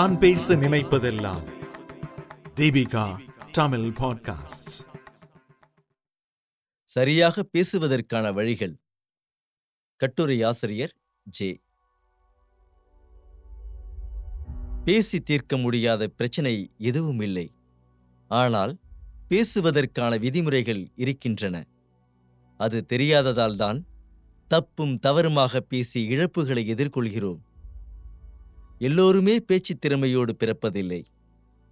நான் பேச நினைப்பதெல்லாம் தீபிகா தமிழ் பாட்காஸ்ட் சரியாக பேசுவதற்கான வழிகள். கட்டுரை ஆசிரியர் ஜே. பேசி தீர்க்க முடியாத பிரச்சனை எதுவும் இல்லை. ஆனால் பேசுவதற்கான விதிமுறைகள் இருக்கின்றன. அது தெரியாததால்தான் தப்பும் தவறுமாக பேசி இழப்புகளை எதிர்கொள்கிறோம். எல்லோருமே பேச்சுத் திறமையோடு பிறப்பதில்லை.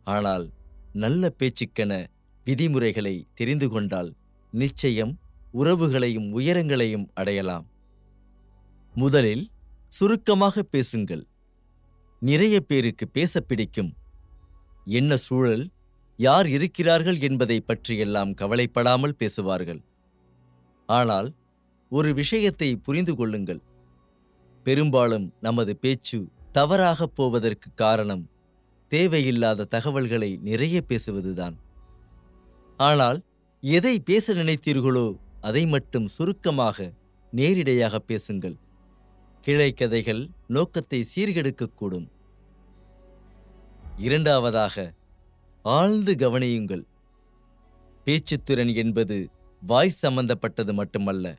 ஆனால் நல்ல பேச்சுக்கென விதிமுறைகளை தெரிந்து கொண்டால் நிச்சயம் உறவுகளையும் உயரங்களையும் அடையலாம். முதலில் சுருக்கமாக பேசுங்கள். நிறைய பேருக்கு பேச பிடிக்கும். என்ன சூழல் யார் இருக்கிறார்கள் என்பதை பற்றியெல்லாம் கவலைப்படாமல் பேசுவார்கள். ஆனால் ஒரு விஷயத்தை புரிந்து கொள்ளுங்கள். பெரும்பாலும் நமது பேச்சு தவறாகப் போவதற்கு காரணம் தேவையில்லாத தகவல்களை நிறைய பேசுவதுதான். ஆனால் எதை பேச நினைத்தீர்களோ அதை மட்டும் சுருக்கமாக நேரிடையாக பேசுங்கள். கிளைக்கதைகள் நோக்கத்தை சீர்கெடுக்கக்கூடும். இரண்டாவதாக ஆழ்ந்து கவனியுங்கள். பேச்சுத்திறன் என்பது வாய் சம்பந்தப்பட்டது மட்டுமல்ல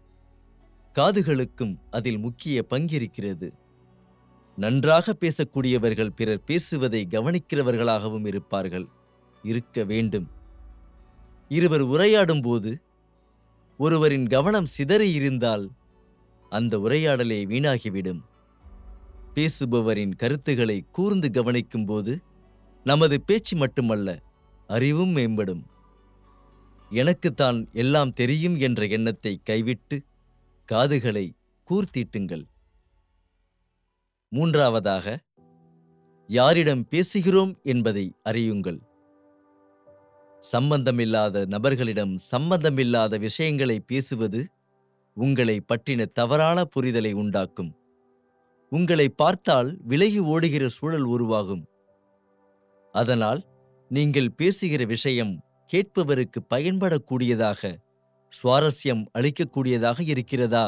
காதுகளுக்கும் அதில் முக்கிய பங்கிருக்கிறது. நன்றாக பேசக்கூடியவர்கள் பிறர் பேசுவதை கவனிக்கிறவர்களாகவும் இருப்பார்கள். இருக்க வேண்டும். இருவர் உரையாடும்போது ஒருவரின் கவனம் சிதறி இருந்தால் அந்த உரையாடலே வீணாகிவிடும். பேசுபவரின் கருத்துக்களை கூர்ந்து கவனிக்கும்போது நமது பேச்சு மட்டுமல்ல அறிவும் மேம்படும். எனக்குத்தான் எல்லாம் தெரியும் என்ற எண்ணத்தை கைவிட்டு காதுகளை கூர்த்தீட்டுங்கள். மூன்றாவதாக யாரிடம் பேசுகிறோம் என்பதை அறியுங்கள். சம்பந்தமில்லாத நபர்களிடம் சம்பந்தமில்லாத விஷயங்களை பேசுவது உங்களை பற்றின தவறான புரிதலை உண்டாக்கும். உங்களை பார்த்தால் விலகி ஓடுகிற சூழல் உருவாகும். அதனால் நீங்கள் பேசுகிற விஷயம் கேட்பவருக்கு பயன்படக்கூடியதாக சுவாரஸ்யம் அளிக்கக்கூடியதாக இருக்கிறதா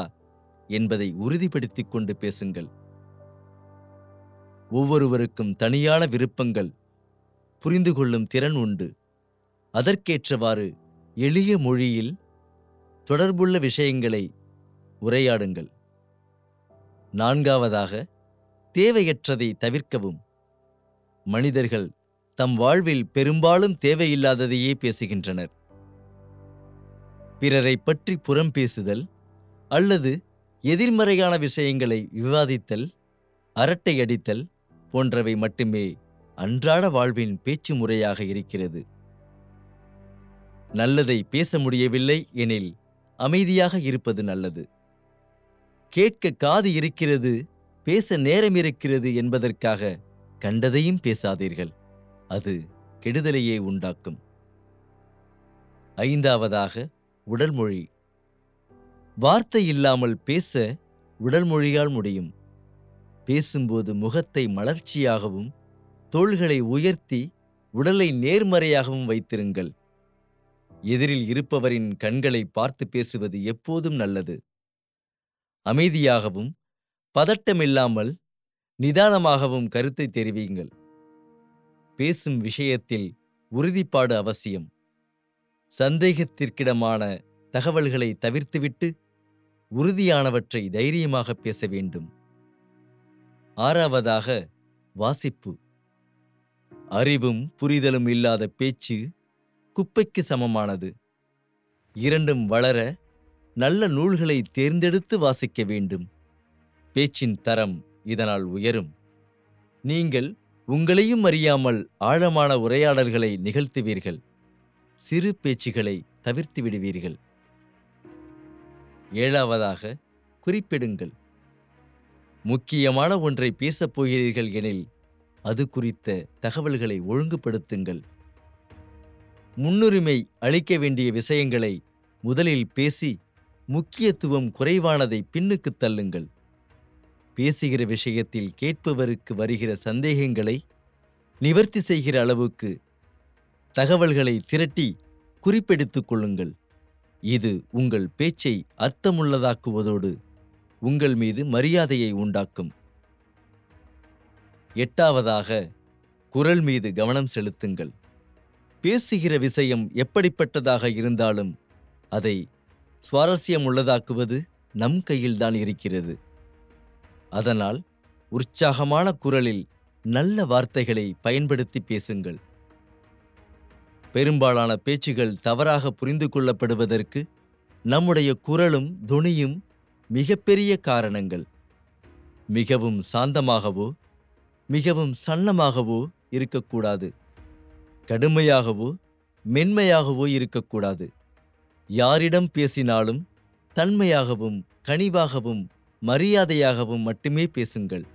என்பதை உறுதிப்படுத்திக் கொண்டு பேசுங்கள். ஒவ்வொருவருக்கும் தனியான விருப்பங்கள் புரிந்து கொள்ளும் திறன் உண்டு. அதற்கேற்றவாறு எளிய மொழியில் தொடர்புள்ள விஷயங்களை உரையாடுங்கள். நான்காவதாக தேவையற்றதை தவிர்க்கவும். மனிதர்கள் தம் வாழ்வில் பெரும்பாலும் தேவையில்லாததையே பேசுகின்றனர். பிறரை பற்றி புறம் பேசுதல் அல்லது எதிர்மறையான விஷயங்களை விவாதித்தல் அரட்டை அடித்தல் போன்றவை மட்டுமே அன்றாட வாழ்வின் பேச்சு முறையாக இருக்கிறது. நல்லதை பேச முடியவில்லை எனில் அமைதியாக இருப்பது நல்லது. கேட்க காது இருக்கிறது பேச நேரம் இருக்கிறது என்பதற்காக கண்டதையும் பேசாதீர்கள். அது கெடுதலையே உண்டாக்கும். ஐந்தாவதாக உடல் மொழி. வார்த்தை இல்லாமல் பேச உடல் மொழியால் முடியும். பேசும்போது முகத்தை மலர்ச்சியாகவும் தோள்களை உயர்த்தி உடலை நேர்மறையாகவும் வைத்திருங்கள். எதிரில் இருப்பவரின் கண்களை பார்த்து பேசுவது எப்போதும் நல்லது. அமைதியாகவும் பதட்டமில்லாமல் நிதானமாகவும் கருத்தை தெரிவியுங்கள். பேசும் விஷயத்தில் உறுதிப்பாடு அவசியம். சந்தேகத்திற்கிடமான தகவல்களை தவிர்த்துவிட்டு உறுதியானவற்றை தைரியமாக பேச வேண்டும். ஆறாவதாக வாசிப்பு. அறிவும் புரிதலும் இல்லாத பேச்சு குப்பைக்கு சமமானது. இரண்டும் வளர நல்ல நூல்களை தேர்ந்தெடுத்து வாசிக்க வேண்டும். பேச்சின் தரம் இதனால் உயரும். நீங்கள் உங்களையும் அறியாமல் ஆழமான உரையாடல்களை நிகழ்த்துவீர்கள். சிறு பேச்சுகளை தவிர்த்து விடுவீர்கள். ஏழாவதாக குறிப்பிடுங்கள். முக்கியமான ஒன்றை பேசப் போகிறீர்கள் எனில் அது குறித்த தகவல்களை ஒழுங்குபடுத்துங்கள். முன்னுரிமை அளிக்க வேண்டிய விஷயங்களை முதலில் பேசி முக்கியத்துவம் குறைவானதை பின்னுக்குத் தள்ளுங்கள். பேசுகிற விஷயத்தில் கேட்பவருக்கு வருகிற சந்தேகங்களை நிவர்த்தி செய்கிற அளவுக்கு தகவல்களை திரட்டி குறிப்பெடுத்துக் கொள்ளுங்கள். இது உங்கள் பேச்சை அர்த்தமுள்ளதாக்குவதோடு உங்கள் மீது மரியாதையை உண்டாக்கும். எட்டாவதாக குரல் மீது கவனம் செலுத்துங்கள். பேசுகிற விஷயம் எப்படிப்பட்டதாக இருந்தாலும் அதை சுவாரஸ்யம் உள்ளதாக்குவது நம் கையில்தான் இருக்கிறது. அதனால் உற்சாகமான குரலில் நல்ல வார்த்தைகளை பயன்படுத்தி பேசுங்கள். பெரும்பாலான பேச்சுகள் தவறாக புரிந்து கொள்ளப்படுவதற்கு நம்முடைய குரலும் தொனியும் மிகப்பெரிய காரணங்கள். மிகவும் சாந்தமாகவோ மிகவும் சன்னமாகவோ இருக்கக்கூடாது. கடுமையாகவோ மென்மையாகவோ இருக்கக்கூடாது. யாரிடம் பேசினாலும் தன்மையாகவும் கனிவாகவும் மரியாதையாகவும் மட்டுமே பேசுங்கள்.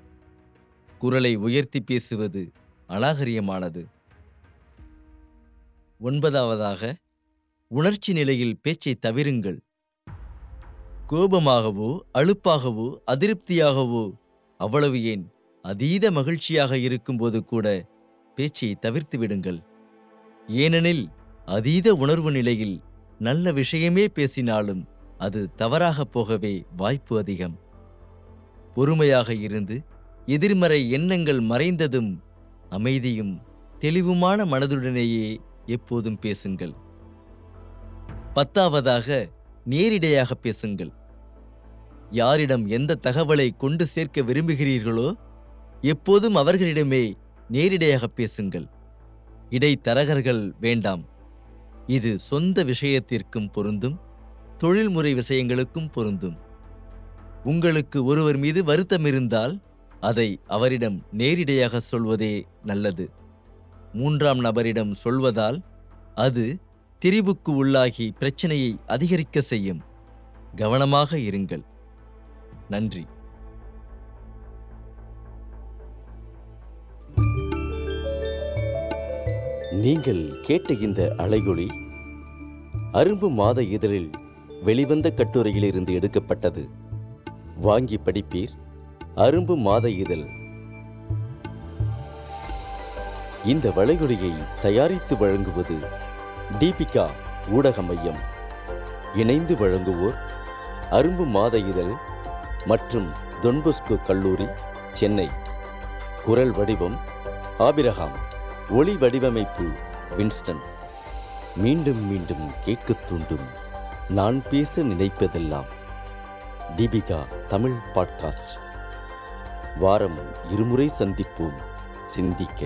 குரலை உயர்த்தி பேசுவது அநாகரியமானது ஒன்பதாவதாக உணர்ச்சி நிலையில் பேச்சை தவிருங்கள். கோபமாகவோ அழுப்பாகவோ அதிருப்தியாகவோ அவ்வளவு ஏன்? அதீத மகிழ்ச்சியாக இருக்கும்போது கூட பேச்சை தவிர்த்து விடுங்கள். ஏனெனில் அதீத உணர்வு நிலையில் நல்ல விஷயமே பேசினாலும் அது தவறாகப் போகவே வாய்ப்பு அதிகம். பொறுமையாக இருந்து எதிர்மறை எண்ணங்கள் மறைந்ததும் அமைதியும் தெளிவுமான மனதுடனேயே எப்போதும் பேசுங்கள். பத்தாவதாக நேரிடையாக பேசுங்கள். யாரிடம் எந்த தகவலை கொண்டு சேர்க்க விரும்புகிறீர்களோ எப்போதும் அவர்களிடமே நேரிடையாக பேசுங்கள். இடைத்தரகர்கள் வேண்டாம். இது சொந்த விஷயத்திற்கும் பொருந்தும் தொழில்முறை விஷயங்களுக்கும் பொருந்தும். உங்களுக்கு ஒருவர் மீது வருத்தம் இருந்தால் அதை அவரிடம் நேரிடையாக சொல்வதே நல்லது. மூன்றாம் நபரிடம் சொல்வதால் அது திரிவுக்கு உள்ளாகி பிரச்சனையை அதிகரிக்க செய்யும். கவனமாக இருங்கள். நன்றி. நீங்கள் கேட்ட இந்த அலையொளி அரும்பு மாத இதழில் வெளிவந்த கட்டுரையிலிருந்து எடுக்கப்பட்டது. வாங்கி படிப்பீர் அரும்பு மாத இதழ். இந்த வளைகுடியை தயாரித்து வழங்குவது தீபிகா ஊடக மையம். இணைந்து வழங்குவோர் அரும்பு மாத இதழ் மற்றும் தொன்பொஸ்கோ கல்லூரி சென்னை. குரல் வடிவம் ஆபிரகாம். ஒளி வடிவமைப்பு வின்ஸ்டன். மீண்டும் மீண்டும் கேட்கத் தூண்டும். நான் பேச நினைப்பதெல்லாம் தீபிகா தமிழ் பாட்காஸ்ட். வாரம் இருமுறை சந்திப்போம். சிந்திக்க.